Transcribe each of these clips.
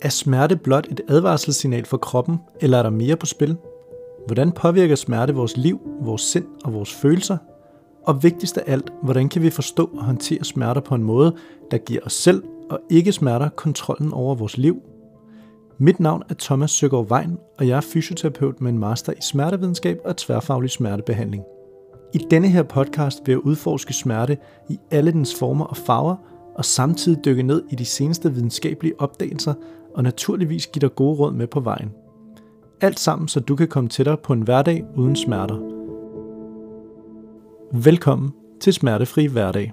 Er smerte blot et advarselssignal for kroppen, eller er der mere på spil? Hvordan påvirker smerte vores liv, vores sind og vores følelser? Og vigtigst af alt, hvordan kan vi forstå og håndtere smerter på en måde, der giver os selv og ikke smerter kontrollen over vores liv? Mit navn er Thomas Søgaard Vejen, og jeg er fysioterapeut med en master i smertevidenskab og tværfaglig smertebehandling. I denne her podcast vil jeg udforske smerte i alle dens former og farver, og samtidig dykke ned i de seneste videnskabelige opdagelser, og naturligvis give dig gode råd med på vejen. Alt sammen, så du kan komme tættere på en hverdag uden smerter. Velkommen til Smertefri Hverdag.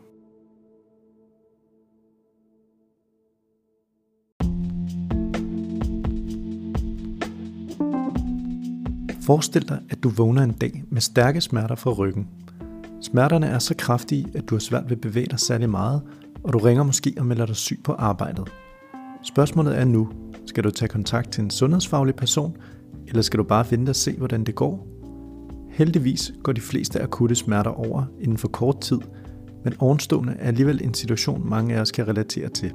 Forestil dig, at du vågner en dag med stærke smerter fra ryggen. Smerterne er så kraftige, at du har svært ved at bevæge dig særlig meget, og du ringer måske og melder dig syg på arbejdet. Spørgsmålet er nu, skal du tage kontakt til en sundhedsfaglig person, eller skal du bare vente og se, hvordan det går? Heldigvis går de fleste akutte smerter over inden for kort tid, men ovenstående er alligevel en situation, mange af os kan relatere til.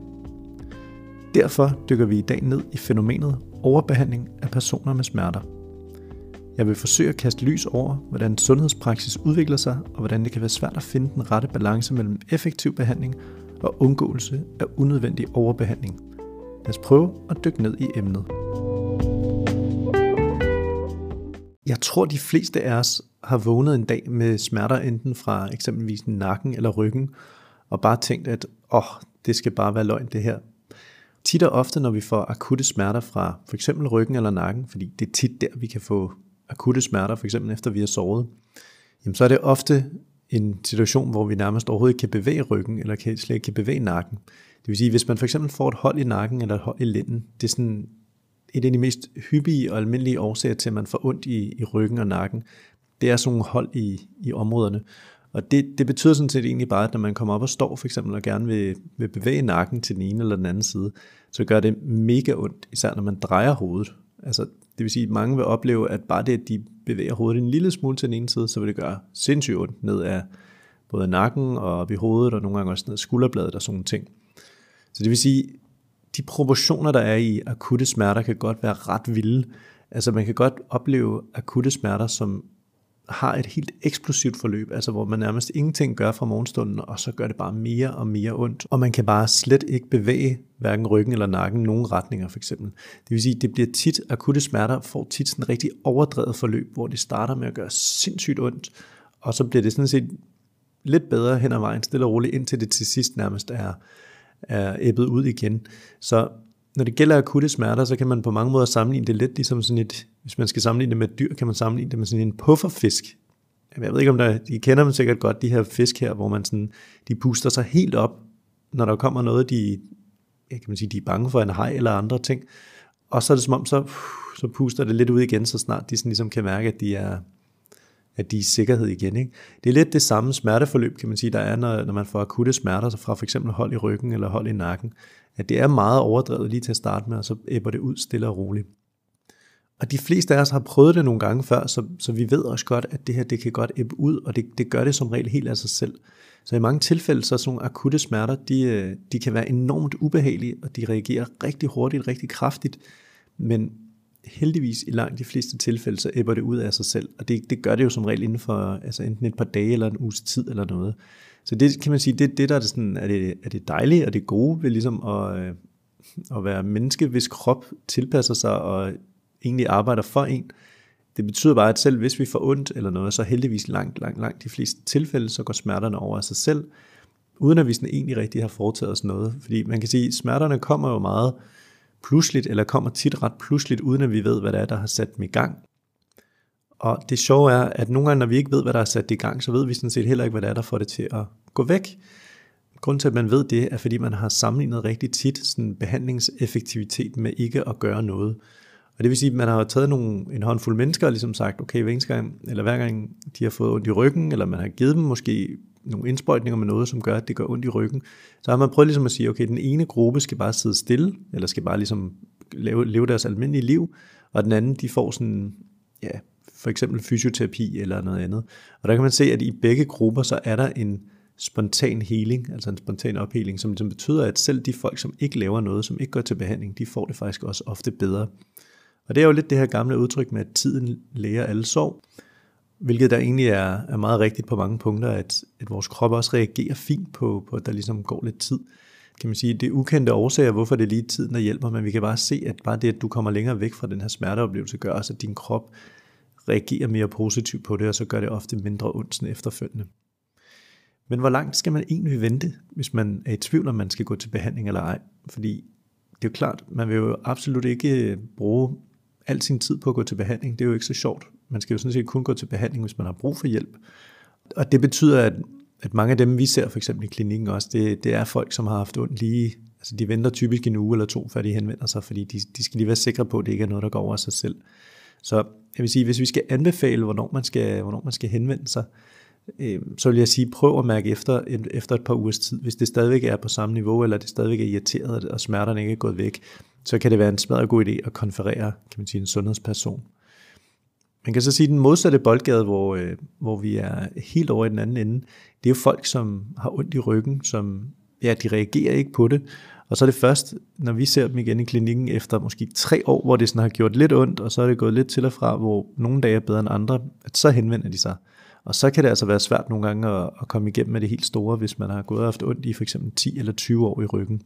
Derfor dykker vi i dag ned i fænomenet overbehandling af personer med smerter. Jeg vil forsøge at kaste lys over, hvordan sundhedspraksis udvikler sig, og hvordan det kan være svært at finde den rette balance mellem effektiv behandling og undgåelse af unødvendig overbehandling. Lad os prøve at dykke ned i emnet. Jeg tror, de fleste af os har vågnet en dag med smerter enten fra eksempelvis nakken eller ryggen, og bare tænkt, at åh, oh, det skal bare være løgn det her. Tit og ofte, når vi får akutte smerter fra for eksempel ryggen eller nakken, fordi det er tit der, vi kan få akutte smerter, for eksempel efter vi har sovet, jamen så er det ofte en situation, hvor vi nærmest overhovedet ikke kan bevæge ryggen, eller kan, slet ikke kan bevæge nakken. Det vil sige, hvis man for eksempel får et hold i nakken, eller et hold i lænden, det er sådan et af de mest hyppige og almindelige årsager til, at man får ondt i, i ryggen og nakken, det er sådan nogle hold i, i områderne. Og det, det betyder sådan set egentlig bare, at når man kommer op og står for eksempel og gerne vil, vil bevæge nakken til den ene eller den anden side, så gør det mega ondt, især når man drejer hovedet. Altså, det vil sige, at mange vil opleve, at bare det, at de bevæger hovedet en lille smule til den ene side, så vil det gøre sindssygt ondt ned af både nakken og op i hovedet, og nogle gange også ned af skulderbladet og sådan nogle ting. Så det vil sige, de proportioner, der er i akutte smerter, kan godt være ret vilde. Altså man kan godt opleve akutte smerter, som har et helt eksplosivt forløb, altså hvor man nærmest ingenting gør fra morgenstunden, og så gør det bare mere og mere ondt, og man kan bare slet ikke bevæge hverken ryggen eller nakken nogen retninger for eksempel. Det vil sige, det bliver tit, akutte smerter får tit sådan en rigtig overdrevet forløb, hvor det starter med at gøre sindssygt ondt, og så bliver det sådan set lidt bedre hen ad vejen, stille og roligt, indtil det til sidst nærmest er, er æbbet ud igen. Så når det gælder akutte smerter, så kan man på mange måder sammenligne det lidt ligesom sådan et, hvis man skal sammenligne det med et dyr, kan man sammenligne det med sådan en pufferfisk. Jeg ved ikke, om der, I kender dem sikkert godt, de her fisk her, hvor man sådan, de puster sig helt op, når der kommer noget, de, kan man sige, de er bange for en hej eller andre ting. Og så er det som om, så, så puster det lidt ud igen, så snart de sådan ligesom kan mærke, at de er, at de er i sikkerhed igen. Ikke? Det er lidt det samme smerteforløb, kan man sige, der er, når, når man får akutte smerter fra for eksempel hold i ryggen eller hold i nakken. At det er meget overdrevet lige til at starte med, og så æbber det ud stille og roligt. Og de fleste af os har prøvet det nogle gange før, så, så vi ved også godt, at det her det kan godt æbbe ud, og det, det gør det som regel helt af sig selv. Så i mange tilfælde, så er sådan nogle akutte smerter, de, øh, de kan være enormt ubehagelige, og de reagerer rigtig hurtigt, rigtig kraftigt. Men heldigvis i langt de fleste tilfælde, så æbber det ud af sig selv. Og det, det gør det jo som regel inden for altså enten et par dage eller en uges tid eller noget. Så det kan man sige, det, det der er, det sådan, er, det, er det dejlige og det gode ved ligesom at, øh, at være menneske, hvis krop tilpasser sig og egentlig arbejder for en. Det betyder bare, at selv hvis vi får ondt eller noget, så heldigvis langt, langt, langt de fleste tilfælde, så går smerterne over af sig selv, uden at vi sådan egentlig rigtig har foretaget os noget. Fordi man kan sige, at smerterne kommer jo meget pludseligt, eller kommer tit ret pludseligt, uden at vi ved, hvad det er, der har sat dem i gang. Og det sjove er, at nogle gange, når vi ikke ved, hvad der er sat i gang, så ved vi sådan set heller ikke, hvad det er, der får det til at gå væk. Grunden til, at man ved det, er, fordi man har sammenlignet rigtig tit sådan behandlingseffektivitet med ikke at gøre noget. Og det vil sige, at man har taget nogle, en håndfuld mennesker og ligesom sagt, okay, hver gang, eller hver gang de har fået ondt i ryggen, eller man har givet dem måske nogle indsprøjtninger med noget, som gør, at det gør ondt i ryggen, så har man prøvet ligesom at sige, okay, den ene gruppe skal bare sidde stille, eller skal bare ligesom leve, leve deres almindelige liv, og den anden, de får sådan, ja, for eksempel fysioterapi eller noget andet. Og der kan man se, at i begge grupper, så er der en spontan healing, altså en spontan opheling, som, som betyder, at selv de folk, som ikke laver noget, som ikke går til behandling, de får det faktisk også ofte bedre. Og det er jo lidt det her gamle udtryk med, at tiden læger alle sorg, hvilket der egentlig er, er meget rigtigt på mange punkter, at, at vores krop også reagerer fint på, på, at der ligesom går lidt tid. Kan man sige, det er ukendte årsager, hvorfor det er lige tiden, der hjælper, men vi kan bare se, at bare det, at du kommer længere væk fra den her smerteoplevelse, gør også, at din krop reagerer mere positivt på det, og så gør det ofte mindre ondt sådan efterfølgende. Men hvor langt skal man egentlig vente, hvis man er i tvivl, om man skal gå til behandling eller ej? Fordi det er jo klart, man vil jo absolut ikke øh, bruge al sin tid på at gå til behandling. Det er jo ikke så sjovt. Man skal jo sådan set kun gå til behandling, hvis man har brug for hjælp. Og det betyder, at, at mange af dem, vi ser for eksempel i klinikken også, det, det er folk, som har haft ondt lige, altså de venter typisk en uge eller to, før de henvender sig, fordi de, de skal lige være sikre på, at det ikke er noget, der går over sig selv. Så jeg vil sige, hvis vi skal anbefale, hvornår man skal, hvornår man skal henvende sig, øh, så vil jeg sige, prøv at mærke efter, efter et par ugers tid. Hvis det stadigvæk er på samme niveau, eller det stadigvæk er irriteret, og smerterne ikke er gået væk, så kan det være en smadret god idé at konferere kan man sige, en sundhedsperson. Man kan så sige, at den modsatte boldgade, hvor, øh, hvor vi er helt over i den anden ende, det er jo folk, som har ondt i ryggen, som ja, de reagerer ikke på det, og så er det først, når vi ser dem igen i klinikken efter måske tre år, hvor det sådan har gjort lidt ondt, og så er det gået lidt til og fra, hvor nogle dage er bedre end andre, at så henvender de sig. Og så kan det altså være svært nogle gange at, at komme igennem med det helt store, hvis man har gået og haft ondt i for eksempel 10 eller 20 år i ryggen.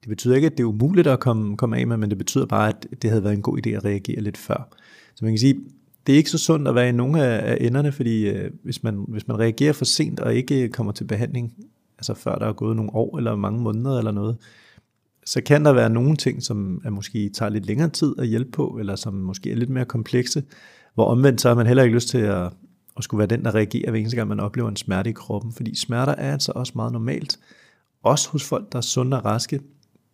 Det betyder ikke, at det er umuligt at komme, komme af med, men det betyder bare, at det havde været en god idé at reagere lidt før. Så man kan sige, det er ikke så sundt at være i nogle af, af enderne, fordi øh, hvis, man, hvis man reagerer for sent og ikke kommer til behandling, altså før der er gået nogle år eller mange måneder eller noget, så kan der være nogle ting, som er måske tager lidt længere tid at hjælpe på, eller som måske er lidt mere komplekse, hvor omvendt så har man heller ikke lyst til at, at skulle være den, der reagerer hver eneste gang, man oplever en smerte i kroppen, fordi smerter er altså også meget normalt, også hos folk, der er sunde og raske.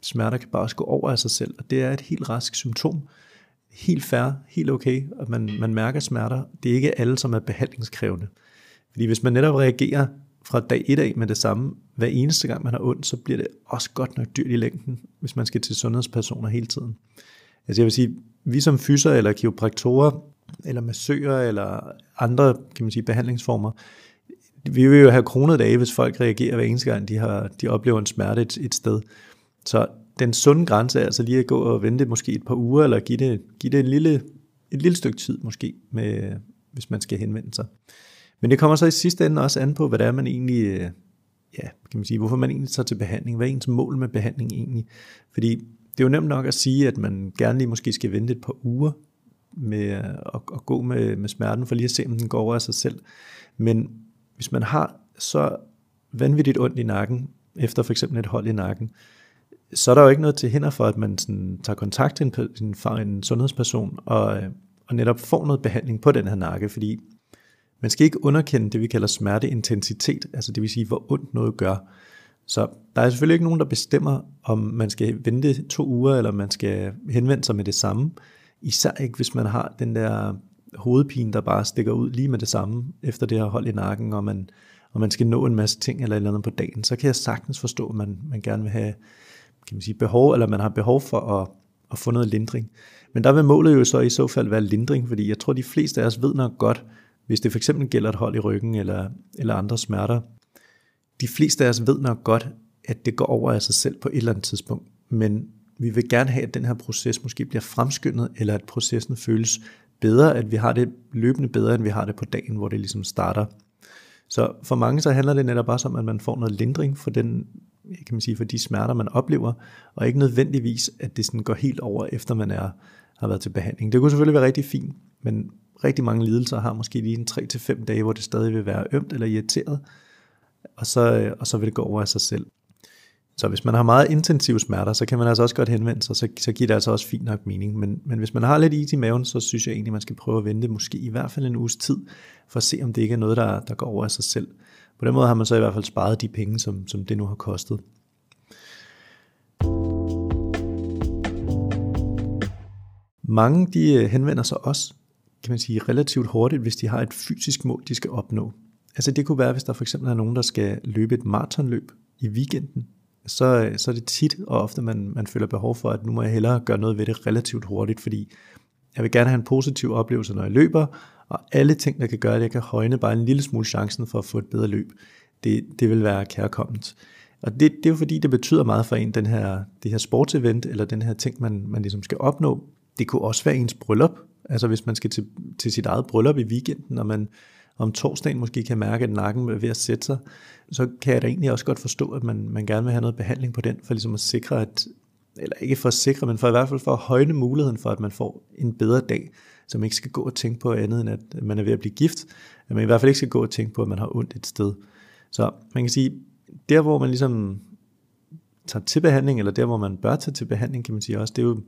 Smerter kan bare også gå over af sig selv, og det er et helt rask symptom. Helt fair, helt okay, at man, man mærker smerter. Det er ikke alle, som er behandlingskrævende. Fordi hvis man netop reagerer fra dag et af med det samme, hver eneste gang man har ondt, så bliver det også godt nok dyrt i længden, hvis man skal til sundhedspersoner hele tiden. Altså jeg vil sige, vi som fyser eller kiropraktorer, eller massører, eller andre kan man sige, behandlingsformer, vi vil jo have kronet dage, hvis folk reagerer hver eneste gang, de, har, de oplever en smerte et, et sted. Så den sunde grænse er altså lige at gå og vente måske et par uger, eller give det, give det en lille, et lille stykke tid måske, med, hvis man skal henvende sig. Men det kommer så i sidste ende også an på, hvad det er, man egentlig, øh, ja, kan man sige, hvorfor man egentlig tager til behandling. Hvad er ens mål med behandling egentlig? Fordi det er jo nemt nok at sige, at man gerne lige måske skal vente et par uger med øh, at, at gå med, med smerten, for lige at se, om den går over af sig selv. Men hvis man har så vanvittigt ondt i nakken, efter for eksempel et hold i nakken, så er der jo ikke noget til hinder for, at man sådan tager kontakt til en, en, en sundhedsperson og, øh, og netop får noget behandling på den her nakke, fordi man skal ikke underkende det, vi kalder smerteintensitet, altså det vil sige, hvor ondt noget gør. Så der er selvfølgelig ikke nogen, der bestemmer, om man skal vente to uger, eller man skal henvende sig med det samme. Især ikke, hvis man har den der hovedpine, der bare stikker ud lige med det samme, efter det her hold i nakken, og man, og man skal nå en masse ting eller et eller andet på dagen, så kan jeg sagtens forstå, at man, man gerne vil have kan man sige, behov, eller man har behov for at, at få noget lindring. Men der vil målet jo så i så fald være lindring, fordi jeg tror, de fleste af os ved nok godt, hvis det for eksempel gælder et hold i ryggen eller, eller andre smerter. De fleste af os ved nok godt, at det går over af sig selv på et eller andet tidspunkt, men vi vil gerne have, at den her proces måske bliver fremskyndet, eller at processen føles bedre, at vi har det løbende bedre, end vi har det på dagen, hvor det ligesom starter. Så for mange så handler det netop bare om, at man får noget lindring for, den, kan man sige, for de smerter, man oplever, og ikke nødvendigvis, at det sådan går helt over, efter man er, har været til behandling. Det kunne selvfølgelig være rigtig fint, men rigtig mange lidelser har måske lige en 3-5 dage, hvor det stadig vil være ømt eller irriteret, og så, øh, og så vil det gå over af sig selv. Så hvis man har meget intensive smerter, så kan man altså også godt henvende sig, så, så giver det altså også fint nok mening. Men, men hvis man har lidt is i maven, så synes jeg egentlig, man skal prøve at vente måske i hvert fald en uges tid, for at se, om det ikke er noget, der, der går over af sig selv. På den måde har man så i hvert fald sparet de penge, som, som det nu har kostet. Mange de øh, henvender sig også, kan man sige, relativt hurtigt, hvis de har et fysisk mål, de skal opnå. Altså det kunne være, hvis der for eksempel er nogen, der skal løbe et maratonløb i weekenden, så, så er det tit og ofte, man, man føler behov for, at nu må jeg hellere gøre noget ved det relativt hurtigt, fordi jeg vil gerne have en positiv oplevelse, når jeg løber, og alle ting, der kan gøre, at jeg kan højne bare en lille smule chancen for at få et bedre løb, det, det vil være kærkomment. Og det, det er jo fordi, det betyder meget for en, den her, det her sportsevent, eller den her ting, man, man ligesom skal opnå. Det kunne også være ens bryllup. Altså hvis man skal til, til sit eget bryllup i weekenden, og man om torsdagen måske kan mærke, at nakken er ved at sætte sig, så kan jeg da egentlig også godt forstå, at man, man gerne vil have noget behandling på den, for ligesom at sikre, at, eller ikke for at sikre, men for i hvert fald for at højne muligheden for, at man får en bedre dag, så man ikke skal gå og tænke på andet, end at man er ved at blive gift, at man i hvert fald ikke skal gå og tænke på, at man har ondt et sted. Så man kan sige, der hvor man ligesom tager til behandling, eller der hvor man bør tage til behandling, kan man sige også, det er jo,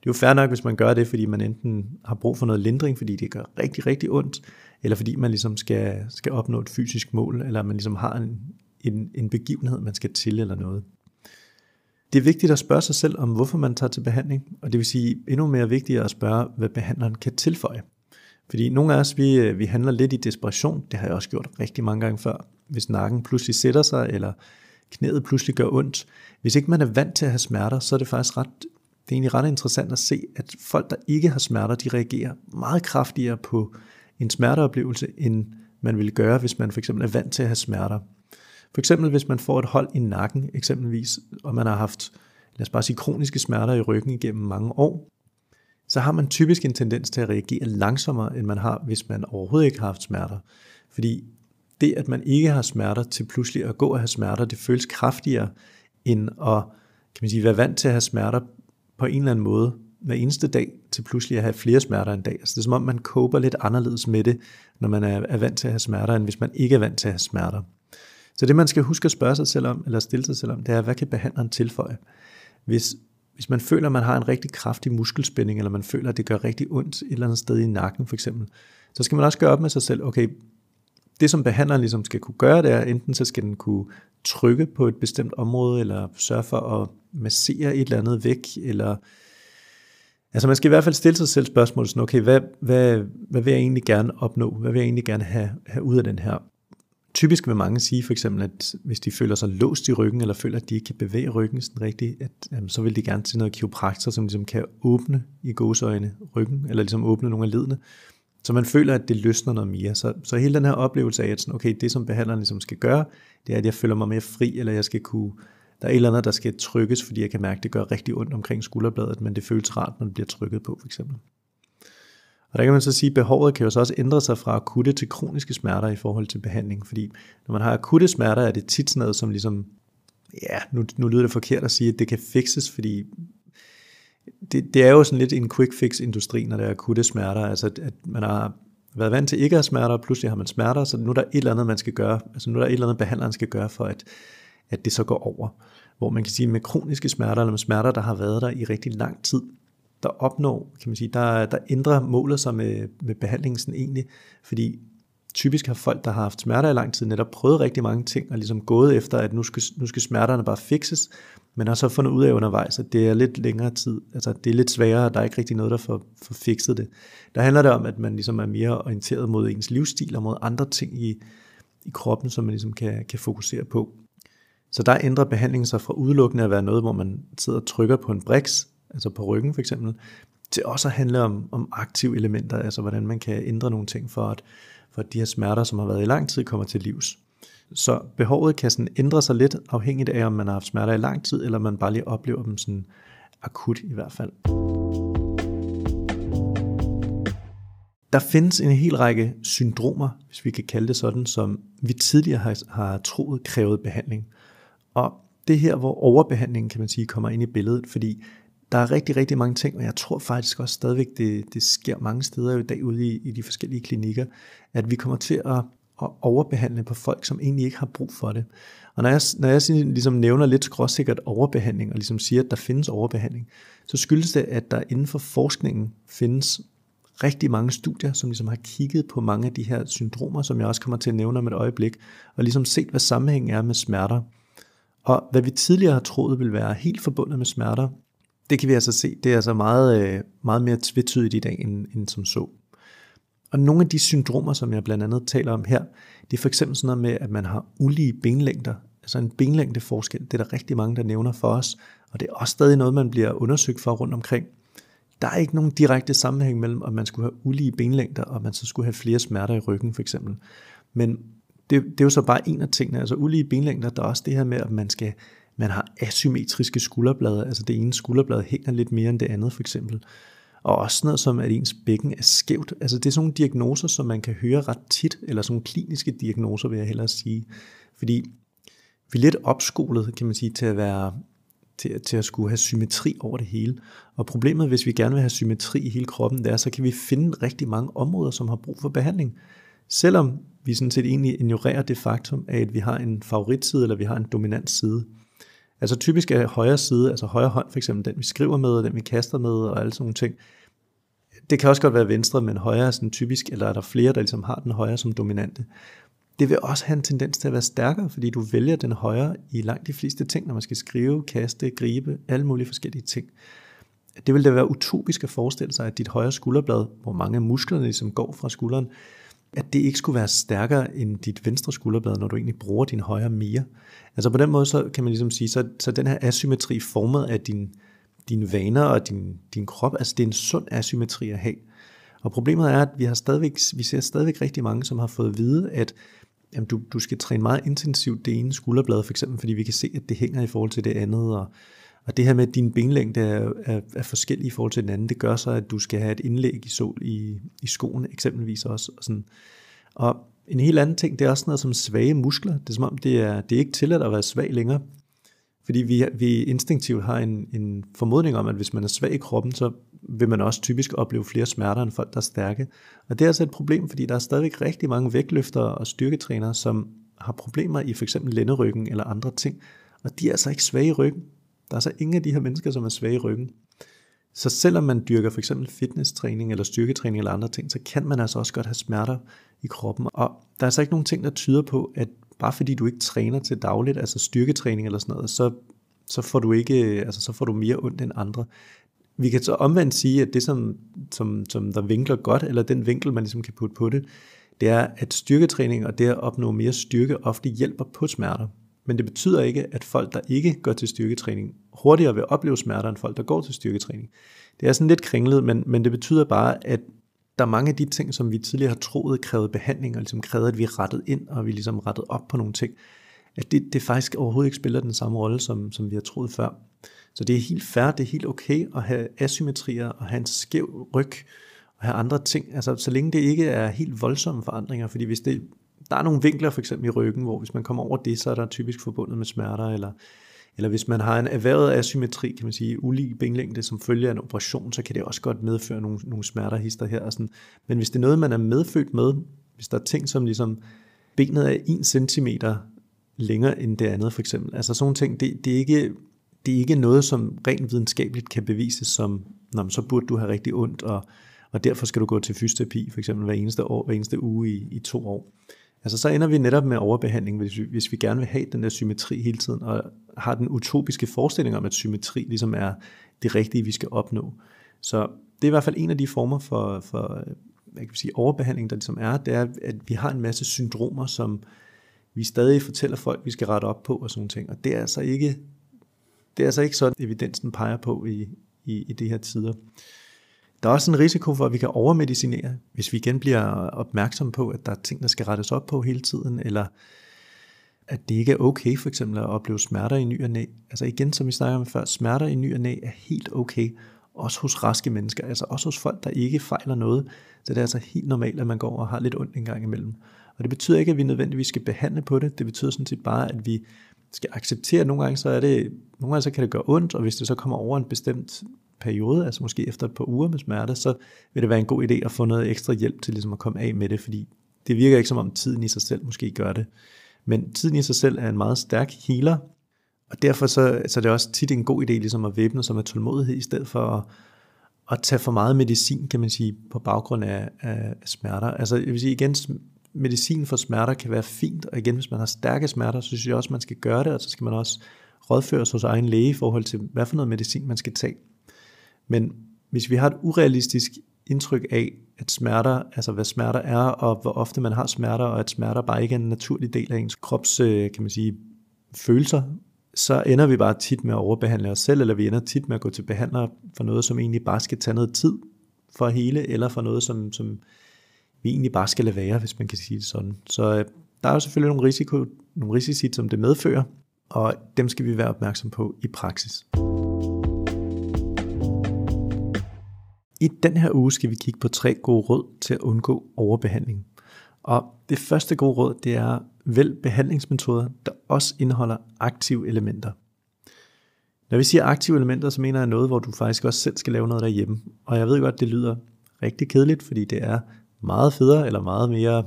det er jo fair nok, hvis man gør det, fordi man enten har brug for noget lindring, fordi det gør rigtig, rigtig ondt, eller fordi man ligesom skal, skal opnå et fysisk mål, eller man ligesom har en, en, en begivenhed, man skal til eller noget. Det er vigtigt at spørge sig selv om, hvorfor man tager til behandling, og det vil sige endnu mere vigtigt at spørge, hvad behandleren kan tilføje. Fordi nogle af os, vi, vi handler lidt i desperation, det har jeg også gjort rigtig mange gange før. Hvis nakken pludselig sætter sig, eller knæet pludselig gør ondt. Hvis ikke man er vant til at have smerter, så er det faktisk ret, det er egentlig ret interessant at se, at folk, der ikke har smerter, de reagerer meget kraftigere på en smerteoplevelse, end man ville gøre, hvis man for eksempel er vant til at have smerter. For eksempel hvis man får et hold i nakken, eksempelvis, og man har haft, lad os bare sige, kroniske smerter i ryggen igennem mange år, så har man typisk en tendens til at reagere langsommere, end man har, hvis man overhovedet ikke har haft smerter. Fordi det, at man ikke har smerter til pludselig at gå og have smerter, det føles kraftigere, end at kan man sige, være vant til at have smerter på en eller anden måde hver eneste dag, til pludselig at have flere smerter en dag. Altså det er som om, man kober lidt anderledes med det, når man er, er vant til at have smerter, end hvis man ikke er vant til at have smerter. Så det, man skal huske at spørge sig selv om, eller stille sig selv om, det er, hvad kan behandleren tilføje? Hvis, hvis man føler, at man har en rigtig kraftig muskelspænding, eller man føler, at det gør rigtig ondt et eller andet sted i nakken for eksempel, så skal man også gøre op med sig selv, okay, det som behandleren ligesom skal kunne gøre, det er, enten så skal den kunne trykke på et bestemt område, eller sørge for at massere et eller andet væk, eller Altså man skal i hvert fald stille sig selv spørgsmålet sådan, okay, hvad, hvad, hvad vil jeg egentlig gerne opnå? Hvad vil jeg egentlig gerne have, have ud af den her Typisk vil mange sige for eksempel, at hvis de føler sig låst i ryggen, eller føler, at de ikke kan bevæge ryggen sådan rigtigt, at, jamen, så vil de gerne til noget kiropraktor, som ligesom kan åbne i gåseøjne ryggen, eller ligesom åbne nogle af ledene, så man føler, at det løsner noget mere. Så, så hele den her oplevelse af, at sådan, okay, det som behandleren ligesom skal gøre, det er, at jeg føler mig mere fri, eller jeg skal kunne, der er et eller andet, der skal trykkes, fordi jeg kan mærke, at det gør rigtig ondt omkring skulderbladet, men det føles rart, når det bliver trykket på, for eksempel. Og der kan man så sige, at behovet kan jo så også ændre sig fra akutte til kroniske smerter i forhold til behandling, fordi når man har akutte smerter, er det tit sådan noget, som ligesom, ja, nu, nu lyder det forkert at sige, at det kan fixes, fordi det, det er jo sådan lidt en quick fix industri, når der er akutte smerter, altså at man har været vant til ikke at have smerter, og pludselig har man smerter, så nu er der et eller andet, man skal gøre, altså nu er der et eller andet, behandleren skal gøre for, at, at det så går over. Hvor man kan sige, med kroniske smerter, eller med smerter, der har været der i rigtig lang tid, der opnår, kan man sige, der, der ændrer målet sig med, med behandlingen sådan egentlig, fordi typisk har folk, der har haft smerter i lang tid, netop prøvet rigtig mange ting, og ligesom gået efter, at nu skal, nu skal smerterne bare fixes, men har så fundet ud af undervejs, at det er lidt længere tid, altså det er lidt sværere, der er ikke rigtig noget, der får, får fikset det. Der handler det om, at man ligesom er mere orienteret mod ens livsstil, og mod andre ting i, i kroppen, som man ligesom kan, kan fokusere på. Så der ændrer behandlingen sig fra udelukkende at være noget, hvor man sidder og trykker på en briks, altså på ryggen for eksempel, til også at handle om, om aktive elementer, altså hvordan man kan ændre nogle ting for at, for at de her smerter, som har været i lang tid, kommer til livs. Så behovet kan sådan ændre sig lidt afhængigt af, om man har haft smerter i lang tid, eller man bare lige oplever dem sådan akut i hvert fald. Der findes en hel række syndromer, hvis vi kan kalde det sådan, som vi tidligere har, har troet krævede behandling. Og det er her, hvor overbehandlingen, kan man sige, kommer ind i billedet, fordi der er rigtig, rigtig mange ting, og jeg tror faktisk også stadigvæk, det, det sker mange steder i dag ude i, i de forskellige klinikker, at vi kommer til at, at overbehandle på folk, som egentlig ikke har brug for det. Og når jeg, når jeg ligesom nævner lidt skråsikkert overbehandling, og ligesom siger, at der findes overbehandling, så skyldes det, at der inden for forskningen findes rigtig mange studier, som ligesom har kigget på mange af de her syndromer, som jeg også kommer til at nævne om et øjeblik, og ligesom set, hvad sammenhængen er med smerter. Og hvad vi tidligere har troet ville være helt forbundet med smerter, det kan vi altså se, det er altså meget, øh, meget mere tvetydigt i dag end, end som så. Og nogle af de syndromer, som jeg blandt andet taler om her, det er for eksempel sådan noget med, at man har ulige benlængder. Altså en benlængdeforskel, det er der rigtig mange, der nævner for os, og det er også stadig noget, man bliver undersøgt for rundt omkring. Der er ikke nogen direkte sammenhæng mellem, at man skulle have ulige benlængder, og man så skulle have flere smerter i ryggen for eksempel. Men det, det er jo så bare en af tingene. Altså ulige benlængder, der er også det her med, at man skal man har asymmetriske skulderblade, altså det ene skulderblad hænger lidt mere end det andet for eksempel. Og også noget som, at ens bækken er skævt. Altså det er sådan nogle diagnoser, som man kan høre ret tit, eller sådan nogle kliniske diagnoser, vil jeg hellere sige. Fordi vi er lidt opskolet, kan man sige, til at være til, til at skulle have symmetri over det hele. Og problemet, hvis vi gerne vil have symmetri i hele kroppen, det er, så kan vi finde rigtig mange områder, som har brug for behandling. Selvom vi sådan set egentlig ignorerer det faktum, at vi har en favoritside, eller vi har en dominant side. Altså typisk er højre side, altså højre hånd for eksempel, den vi skriver med, og den vi kaster med, og alle sådan nogle ting. Det kan også godt være venstre, men højre er sådan typisk, eller er der flere, der ligesom har den højre som dominante. Det vil også have en tendens til at være stærkere, fordi du vælger den højre i langt de fleste ting, når man skal skrive, kaste, gribe, alle mulige forskellige ting. Det vil da være utopisk at forestille sig, at dit højre skulderblad, hvor mange af musklerne ligesom går fra skulderen, at det ikke skulle være stærkere end dit venstre skulderblad, når du egentlig bruger din højre mere. Altså på den måde, så kan man ligesom sige, så, så den her asymmetri formet af din, dine vaner og din, din krop, altså det er en sund asymmetri at have. Og problemet er, at vi, har stadigvæk, vi ser stadigvæk rigtig mange, som har fået at vide, at jamen, du, du skal træne meget intensivt det ene skulderblad, for eksempel, fordi vi kan se, at det hænger i forhold til det andet, og, og det her med, at din benlængde er, er, er forskellig i forhold til den anden, det gør så, at du skal have et indlæg i sol i, i skoen eksempelvis også. Og, sådan. og en helt anden ting, det er også noget som svage muskler. Det er som om, det er, det er ikke tilladt at være svag længere. Fordi vi, vi instinktivt har en, en formodning om, at hvis man er svag i kroppen, så vil man også typisk opleve flere smerter end folk, der er stærke. Og det er altså et problem, fordi der er stadigvæk rigtig mange vægtløftere og styrketrænere, som har problemer i for eksempel lænderyggen eller andre ting. Og de er altså ikke svage i ryggen. Der er så ingen af de her mennesker, som er svage i ryggen. Så selvom man dyrker for eksempel fitnesstræning eller styrketræning eller andre ting, så kan man altså også godt have smerter i kroppen. Og der er altså ikke nogen ting, der tyder på, at bare fordi du ikke træner til dagligt, altså styrketræning eller sådan noget, så, så får du ikke, altså så får du mere ondt end andre. Vi kan så omvendt sige, at det som, som, som der vinkler godt, eller den vinkel, man ligesom kan putte på det, det er, at styrketræning og det at opnå mere styrke ofte hjælper på smerter. Men det betyder ikke, at folk, der ikke går til styrketræning, hurtigere vil opleve smerter end folk, der går til styrketræning. Det er sådan lidt kringlet, men, men det betyder bare, at der er mange af de ting, som vi tidligere har troet krævede behandling, og ligesom krævede, at vi rettede ind, og vi ligesom rettede op på nogle ting, at det, det faktisk overhovedet ikke spiller den samme rolle, som, som vi har troet før. Så det er helt fair, det er helt okay at have asymmetrier, og have en skæv ryg, og have andre ting, altså så længe det ikke er helt voldsomme forandringer, fordi hvis det, der er nogle vinkler for eksempel i ryggen, hvor hvis man kommer over det, så er der typisk forbundet med smerter, eller, eller hvis man har en erhvervet asymmetri, kan man sige, ulig benlængde som følge af en operation, så kan det også godt medføre nogle, nogle smerter hister her. Og sådan. Men hvis det er noget, man er medfødt med, hvis der er ting som ligesom benet er 1 cm længere end det andet for eksempel, altså sådan ting, det, det, er ikke, det er ikke noget, som rent videnskabeligt kan bevises som, Nå, så burde du have rigtig ondt, og, og derfor skal du gå til fysioterapi for eksempel hver eneste, år, hver eneste uge i, i to år. Altså så ender vi netop med overbehandling, hvis vi, hvis vi gerne vil have den der symmetri hele tiden, og har den utopiske forestilling om, at symmetri ligesom er det rigtige, vi skal opnå. Så det er i hvert fald en af de former for, for hvad kan sige, overbehandling, der ligesom er, det er, at vi har en masse syndromer, som vi stadig fortæller folk, vi skal rette op på og sådan ting. Og det er altså ikke, det er altså ikke sådan, evidensen peger på i, i, i de her tider. Der er også en risiko for, at vi kan overmedicinere, hvis vi igen bliver opmærksom på, at der er ting, der skal rettes op på hele tiden, eller at det ikke er okay for eksempel at opleve smerter i ny og næ. Altså igen, som vi snakker om før, smerter i ny og næ er helt okay, også hos raske mennesker, altså også hos folk, der ikke fejler noget. Så det er altså helt normalt, at man går og har lidt ondt en gang imellem. Og det betyder ikke, at vi nødvendigvis skal behandle på det. Det betyder sådan set bare, at vi skal acceptere, at nogle gange så er det, nogle gange så kan det gøre ondt, og hvis det så kommer over en bestemt periode, altså måske efter et par uger med smerte, så vil det være en god idé at få noget ekstra hjælp til ligesom at komme af med det, fordi det virker ikke som om tiden i sig selv måske gør det. Men tiden i sig selv er en meget stærk healer, og derfor så, så er det også tit en god idé ligesom at væbne sig med tålmodighed, i stedet for at, at tage for meget medicin, kan man sige, på baggrund af, af smerter. Altså jeg vil sige igen, medicin for smerter kan være fint, og igen, hvis man har stærke smerter, så synes jeg også, man skal gøre det, og så skal man også rådføre sig hos egen læge i forhold til, hvad for noget medicin man skal tage. Men hvis vi har et urealistisk indtryk af, at smerter, altså hvad smerter er, og hvor ofte man har smerter, og at smerter bare ikke er en naturlig del af ens krops, øh, kan man sige, følelser, så ender vi bare tit med at overbehandle os selv, eller vi ender tit med at gå til behandler for noget, som egentlig bare skal tage noget tid for hele, eller for noget, som, som vi egentlig bare skal lade være, hvis man kan sige det sådan. Så øh, der er jo selvfølgelig nogle, risiko, nogle risici, som det medfører, og dem skal vi være opmærksom på i praksis. I den her uge skal vi kigge på tre gode råd til at undgå overbehandling. Og det første gode råd, det er vælg behandlingsmetoder, der også indeholder aktive elementer. Når vi siger aktive elementer, så mener jeg noget, hvor du faktisk også selv skal lave noget derhjemme. Og jeg ved godt, det lyder rigtig kedeligt, fordi det er meget federe eller meget mere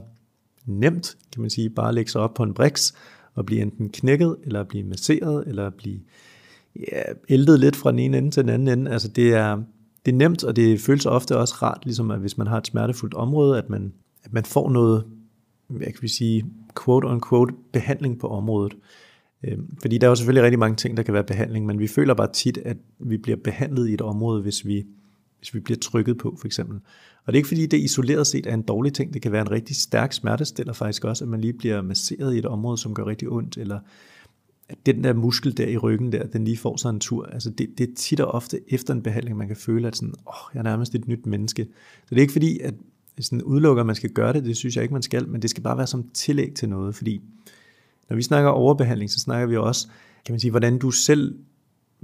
nemt, kan man sige, bare at lægge sig op på en briks og blive enten knækket, eller blive masseret, eller blive ja, æltet lidt fra den ene ende til den anden ende. Altså det er, det er nemt, og det føles ofte også rart, ligesom at hvis man har et smertefuldt område, at man, at man får noget, hvad kan vi sige, quote on quote behandling på området. Øhm, fordi der er jo selvfølgelig rigtig mange ting, der kan være behandling, men vi føler bare tit, at vi bliver behandlet i et område, hvis vi, hvis vi bliver trykket på, for eksempel. Og det er ikke fordi, det isoleret set er en dårlig ting. Det kan være en rigtig stærk smertestiller faktisk også, at man lige bliver masseret i et område, som gør rigtig ondt, eller at den der muskel der i ryggen der, den lige får sig en tur. Altså det, det er tit og ofte efter en behandling, man kan føle, at sådan, åh, jeg er nærmest et nyt menneske. Så det er ikke fordi, at sådan udelukker, at man skal gøre det, det synes jeg ikke, man skal, men det skal bare være som tillæg til noget, fordi når vi snakker overbehandling, så snakker vi også, kan man sige, hvordan du selv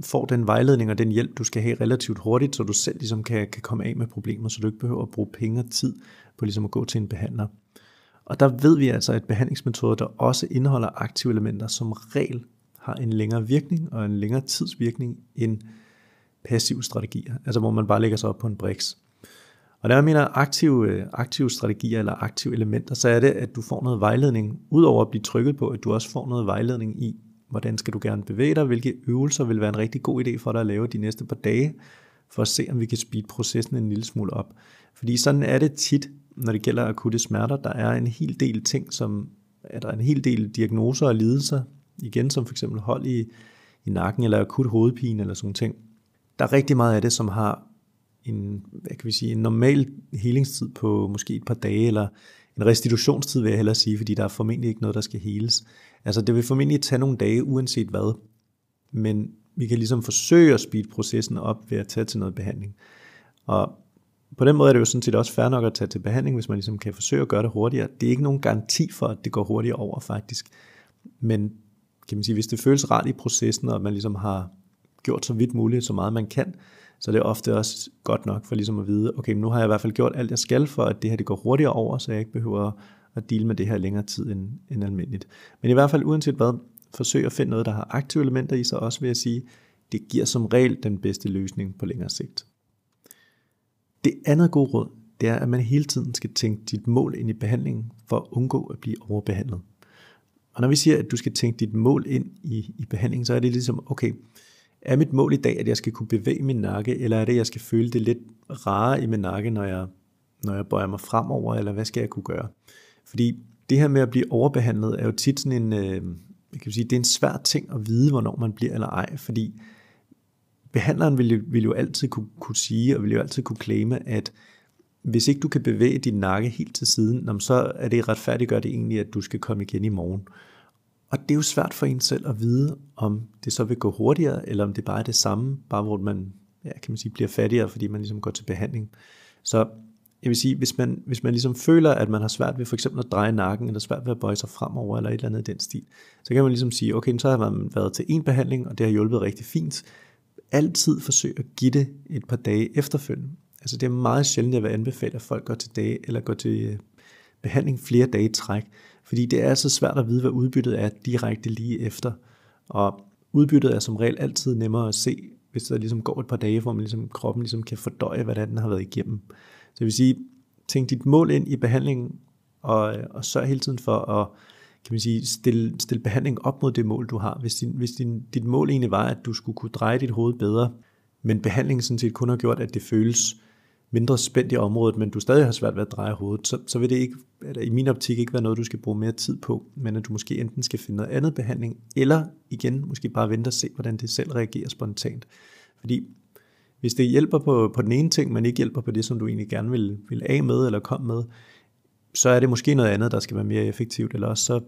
får den vejledning og den hjælp, du skal have relativt hurtigt, så du selv ligesom kan, kan komme af med problemer, så du ikke behøver at bruge penge og tid på ligesom at gå til en behandler. Og der ved vi altså, at behandlingsmetoder, der også indeholder aktive elementer, som regel har en længere virkning og en længere tidsvirkning end passive strategier, altså hvor man bare lægger sig op på en briks. Og når jeg mener aktive, øh, aktive strategier eller aktive elementer, så er det, at du får noget vejledning, udover at blive trykket på, at du også får noget vejledning i, hvordan skal du gerne bevæge dig, hvilke øvelser vil være en rigtig god idé for dig at lave de næste par dage, for at se, om vi kan speede processen en lille smule op. Fordi sådan er det tit, når det gælder akutte smerter. Der er en hel del ting, som er der en hel del diagnoser og lidelser, igen som for eksempel hold i, i nakken eller akut hovedpine eller sådan ting. Der er rigtig meget af det, som har en, hvad kan vi sige, en normal helingstid på måske et par dage, eller en restitutionstid vil jeg hellere sige, fordi der er formentlig ikke noget, der skal heles. Altså det vil formentlig tage nogle dage, uanset hvad. Men vi kan ligesom forsøge at speede processen op ved at tage til noget behandling. Og på den måde er det jo sådan set også fair nok at tage til behandling, hvis man ligesom kan forsøge at gøre det hurtigere. Det er ikke nogen garanti for, at det går hurtigere over faktisk. Men kan man sige, hvis det føles rart i processen, og man ligesom har gjort så vidt muligt, så meget man kan, så det er ofte også godt nok for ligesom at vide, okay, nu har jeg i hvert fald gjort alt, jeg skal for, at det her det går hurtigere over, så jeg ikke behøver at dele med det her længere tid end, end almindeligt. Men i hvert fald uanset hvad, forsøg at finde noget, der har aktive elementer i sig også, vil jeg sige, det giver som regel den bedste løsning på længere sigt. Det andet gode råd, det er, at man hele tiden skal tænke dit mål ind i behandlingen, for at undgå at blive overbehandlet. Og når vi siger, at du skal tænke dit mål ind i, i behandlingen, så er det ligesom, okay, er mit mål i dag, at jeg skal kunne bevæge min nakke, eller er det, at jeg skal føle det lidt rare i min nakke, når jeg, når jeg bøjer mig fremover, eller hvad skal jeg kunne gøre? Fordi det her med at blive overbehandlet er jo tit sådan en, øh, jeg kan sige, det er en svær ting at vide, hvornår man bliver eller ej, fordi behandleren vil jo, vil jo altid kunne, kunne sige, og vil jo altid kunne claime, at hvis ikke du kan bevæge din nakke helt til siden, så er det retfærdiggør det egentlig, at du skal komme igen i morgen. Og det er jo svært for en selv at vide, om det så vil gå hurtigere, eller om det bare er det samme, bare hvor man, ja, kan man sige, bliver fattigere, fordi man ligesom går til behandling. Så jeg vil sige, hvis man, hvis man ligesom føler, at man har svært ved for eksempel at dreje nakken, eller svært ved at bøje sig fremover, eller et eller andet i den stil, så kan man ligesom sige, okay, så har man været til en behandling, og det har hjulpet rigtig fint. Altid forsøge at give det et par dage efterfølgende. Altså det er meget sjældent, jeg vil anbefale, at folk går til dage, eller går til øh, behandling flere dage i træk, fordi det er så svært at vide, hvad udbyttet er direkte lige efter. Og udbyttet er som regel altid nemmere at se, hvis der ligesom går et par dage, hvor man ligesom, kroppen ligesom kan fordøje, hvad den har været igennem. Så det vil sige, tænk dit mål ind i behandlingen, og, øh, og sørg hele tiden for at kan man sige, stille, stille behandling op mod det mål, du har. Hvis, din, hvis din, dit mål egentlig var, at du skulle kunne dreje dit hoved bedre, men behandlingen sådan set kun har gjort, at det føles mindre spændt i området, men du stadig har svært ved at dreje hovedet, så, så vil det ikke, eller i min optik ikke være noget, du skal bruge mere tid på, men at du måske enten skal finde noget andet behandling, eller igen måske bare vente og se, hvordan det selv reagerer spontant. Fordi hvis det hjælper på, på den ene ting, men ikke hjælper på det, som du egentlig gerne vil, vil af med eller komme med, så er det måske noget andet, der skal være mere effektivt, eller også så,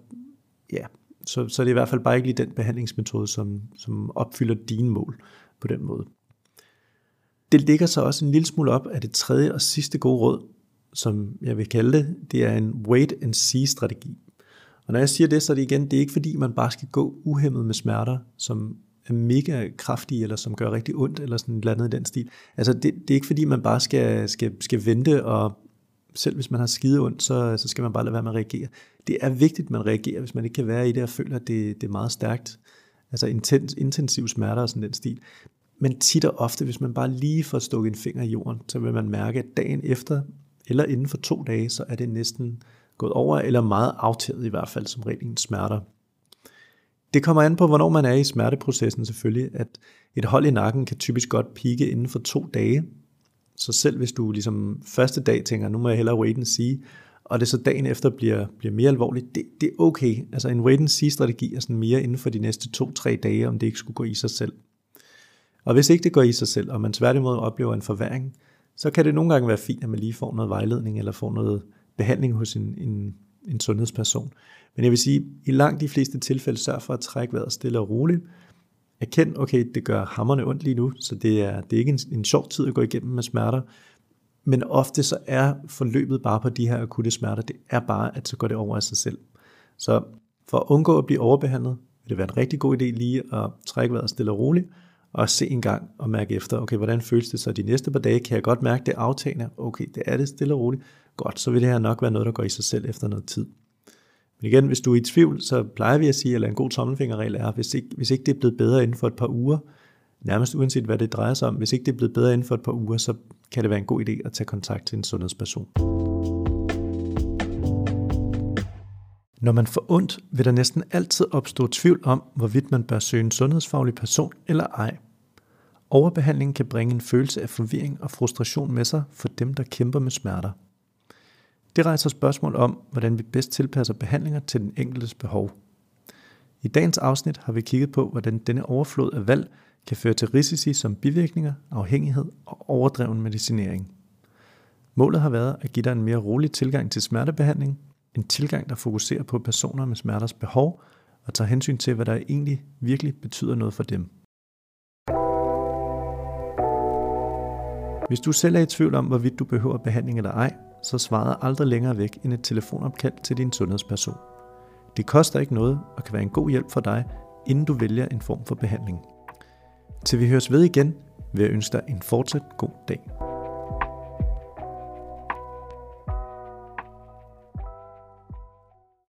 ja, så, så er det i hvert fald bare ikke lige den behandlingsmetode, som, som opfylder dine mål på den måde. Det ligger så også en lille smule op af det tredje og sidste gode råd, som jeg vil kalde det. Det er en wait and see strategi. Og når jeg siger det, så er det igen, det er ikke fordi, man bare skal gå uhemmet med smerter, som er mega kraftige, eller som gør rigtig ondt, eller sådan et eller andet i den stil. Altså, det, det er ikke fordi, man bare skal, skal, skal vente, og selv hvis man har skide ondt, så, så skal man bare lade være med at reagere. Det er vigtigt, at man reagerer, hvis man ikke kan være i det, og føler, at det, det er meget stærkt. Altså intens, intensiv smerter og sådan den stil. Men tit og ofte, hvis man bare lige får stukket en finger i jorden, så vil man mærke, at dagen efter, eller inden for to dage, så er det næsten gået over, eller meget aftaget i hvert fald, som regel smerter. Det kommer an på, hvornår man er i smerteprocessen selvfølgelig, at et hold i nakken kan typisk godt pike inden for to dage. Så selv hvis du ligesom første dag tænker, nu må jeg hellere wait and see, og det så dagen efter bliver, bliver mere alvorligt, det, det er okay. Altså en wait and see strategi er sådan mere inden for de næste to-tre dage, om det ikke skulle gå i sig selv. Og hvis ikke det går i sig selv, og man tværtimod oplever en forværing, så kan det nogle gange være fint, at man lige får noget vejledning, eller får noget behandling hos en, en, en sundhedsperson. Men jeg vil sige, i langt de fleste tilfælde, sørg for at trække vejret stille og roligt. Erkend, okay, det gør hammerne ondt lige nu, så det er, det er ikke en, en sjov tid at gå igennem med smerter. Men ofte så er forløbet bare på de her akutte smerter, det er bare, at så går det over af sig selv. Så for at undgå at blive overbehandlet, vil det være en rigtig god idé lige at trække vejret stille og roligt, og se en gang og mærke efter, okay, hvordan føles det så de næste par dage? Kan jeg godt mærke det aftagende? Okay, det er det stille og roligt. Godt, så vil det her nok være noget, der går i sig selv efter noget tid. Men igen, hvis du er i tvivl, så plejer vi at sige, at en god tommelfingerregel er, hvis ikke, hvis ikke det er blevet bedre inden for et par uger, nærmest uanset hvad det drejer sig om, hvis ikke det er blevet bedre inden for et par uger, så kan det være en god idé at tage kontakt til en sundhedsperson. Når man får ondt, vil der næsten altid opstå tvivl om, hvorvidt man bør søge en sundhedsfaglig person eller ej. Overbehandling kan bringe en følelse af forvirring og frustration med sig for dem, der kæmper med smerter. Det rejser spørgsmål om, hvordan vi bedst tilpasser behandlinger til den enkeltes behov. I dagens afsnit har vi kigget på, hvordan denne overflod af valg kan føre til risici som bivirkninger, afhængighed og overdreven medicinering. Målet har været at give dig en mere rolig tilgang til smertebehandling, en tilgang, der fokuserer på personer med smerters behov og tager hensyn til, hvad der egentlig virkelig betyder noget for dem. Hvis du selv er i tvivl om, hvorvidt du behøver behandling eller ej, så svarer aldrig længere væk end et telefonopkald til din sundhedsperson. Det koster ikke noget og kan være en god hjælp for dig, inden du vælger en form for behandling. Til vi høres ved igen, vil jeg ønske dig en fortsat god dag.